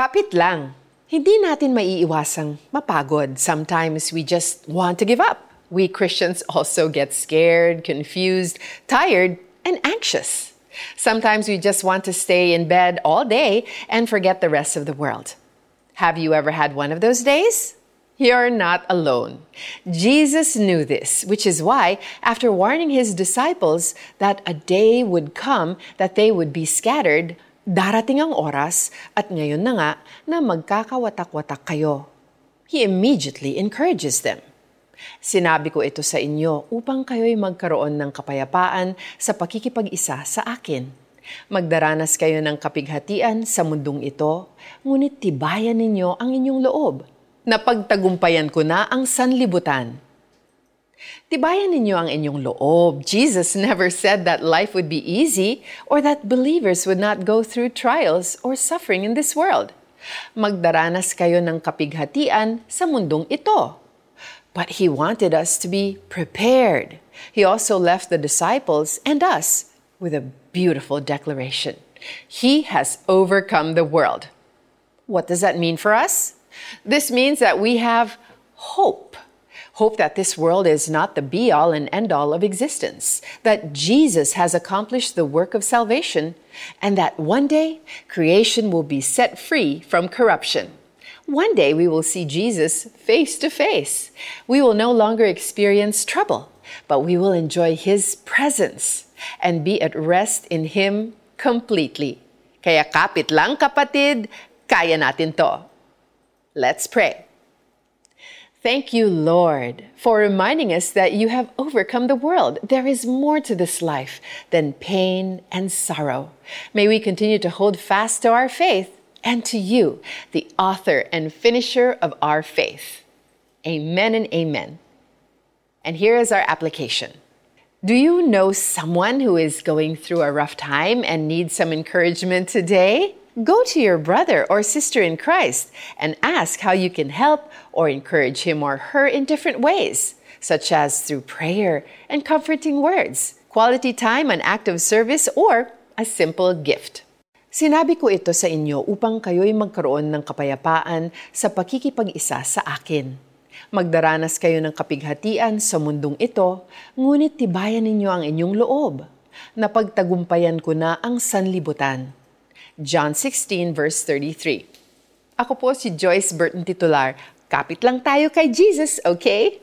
Kapit lang. Hindi natin maiiwasang mapagod. Sometimes we just want to give up. We Christians also get scared, confused, tired, and anxious. Sometimes we just want to stay in bed all day and forget the rest of the world. Have you ever had one of those days? You're not alone. Jesus knew this, which is why, after warning his disciples that a day would come that they would be scattered, darating ang oras at ngayon na nga na magkakawatak-watak kayo. He immediately encourages them. Sinabi ko ito sa inyo upang kayo'y magkaroon ng kapayapaan sa pakikipag-isa sa akin. Magdaranas kayo ng kapighatian sa mundong ito, ngunit tibayan ninyo ang inyong loob Napagtagumpayan ko na ang sanlibutan. Tibayan ninyo ang inyong loob. Jesus never said that life would be easy or that believers would not go through trials or suffering in this world. Magdaranas kayo ng kapighatian sa mundong ito. But He wanted us to be prepared. He also left the disciples and us with a beautiful declaration. He has overcome the world. What does that mean for us? This means that we have hope. Hope that this world is not the be all and end all of existence, that Jesus has accomplished the work of salvation, and that one day creation will be set free from corruption. One day we will see Jesus face to face. We will no longer experience trouble, but we will enjoy His presence and be at rest in Him completely. Kaya kapit lang kapatid, kaya natin to. Let's pray. Thank you, Lord, for reminding us that you have overcome the world. There is more to this life than pain and sorrow. May we continue to hold fast to our faith and to you, the author and finisher of our faith. Amen and amen. And here is our application. Do you know someone who is going through a rough time and needs some encouragement today? Go to your brother or sister in Christ and ask how you can help or encourage him or her in different ways, such as through prayer and comforting words, quality time and active service, or a simple gift. Sinabi ko ito sa inyo upang kayo'y magkaroon ng kapayapaan sa pakikipag-isa sa akin. Magdaranas kayo ng kapighatian sa mundong ito, ngunit tibayan ninyo ang inyong loob. Napagtagumpayan ko na ang sanlibutan John 16 verse 33. Ako po si Joyce Burton Titular. Kapit lang tayo kay Jesus, okay?